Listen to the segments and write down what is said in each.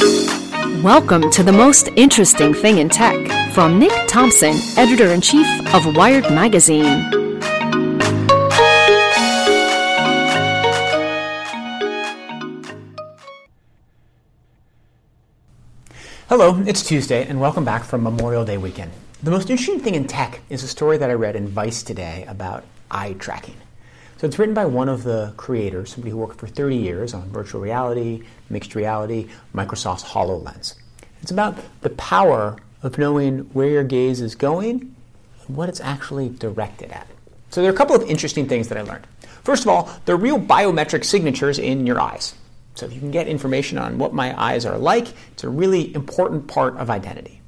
Welcome to the most interesting thing in tech from Nick Thompson, editor in chief of Wired Magazine. Hello, it's Tuesday, and welcome back from Memorial Day weekend. The most interesting thing in tech is a story that I read in Vice today about eye tracking. So it's written by one of the creators, somebody who worked for 30 years on virtual reality, mixed reality, Microsoft's HoloLens. It's about the power of knowing where your gaze is going and what it's actually directed at. So there are a couple of interesting things that I learned. First of all, there are real biometric signatures in your eyes. So if you can get information on what my eyes are like, it's a really important part of identity.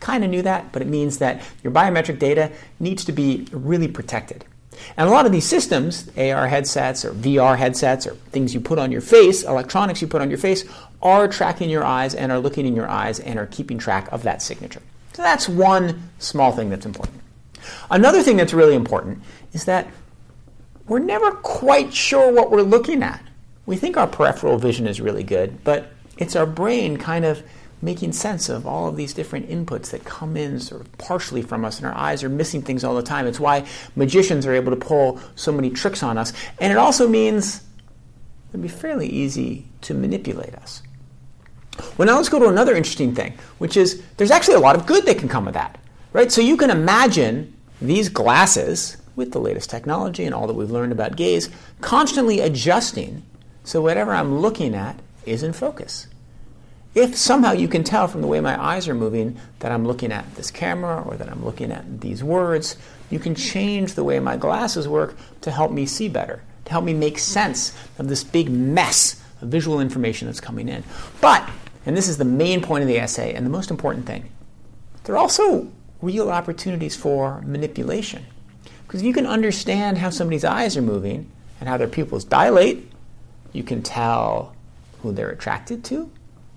Kind of knew that, but it means that your biometric data needs to be really protected. And a lot of these systems, AR headsets or VR headsets or things you put on your face, electronics you put on your face, are tracking your eyes and are looking in your eyes and are keeping track of that signature. So that's one small thing that's important. Another thing that's really important is that we're never quite sure what we're looking at. We think our peripheral vision is really good, but it's our brain kind of making sense of all of these different inputs that come in sort of partially from us, and our eyes are missing things all the time. It's why magicians are able to pull so many tricks on us. And it also means it'd be fairly easy to manipulate us. Well, now let's go to another interesting thing, which is there's actually a lot of good that can come of that, right? So you can imagine these glasses with the latest technology and all that we've learned about gaze constantly adjusting so whatever I'm looking at is in focus. If somehow you can tell from the way my eyes are moving that I'm looking at this camera or that I'm looking at these words, you can change the way my glasses work to help me see better, to help me make sense of this big mess of visual information that's coming in. But, and this is the main point of the essay and the most important thing, there are also real opportunities for manipulation. Because if you can understand how somebody's eyes are moving and how their pupils dilate, you can tell who they're attracted to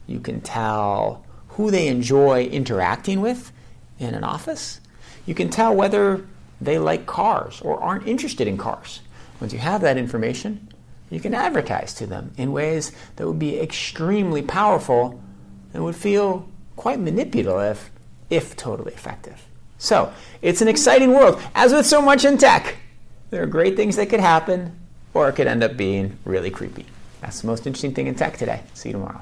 you can tell who they enjoy interacting with in an office. You can tell whether they like cars or aren't interested in cars. Once you have that information, you can advertise to them in ways that would be extremely powerful and would feel quite manipulative if totally effective. So, it's an exciting world. As with so much in tech, there are great things that could happen, or it could end up being really creepy. That's the most interesting thing in tech today. See you tomorrow.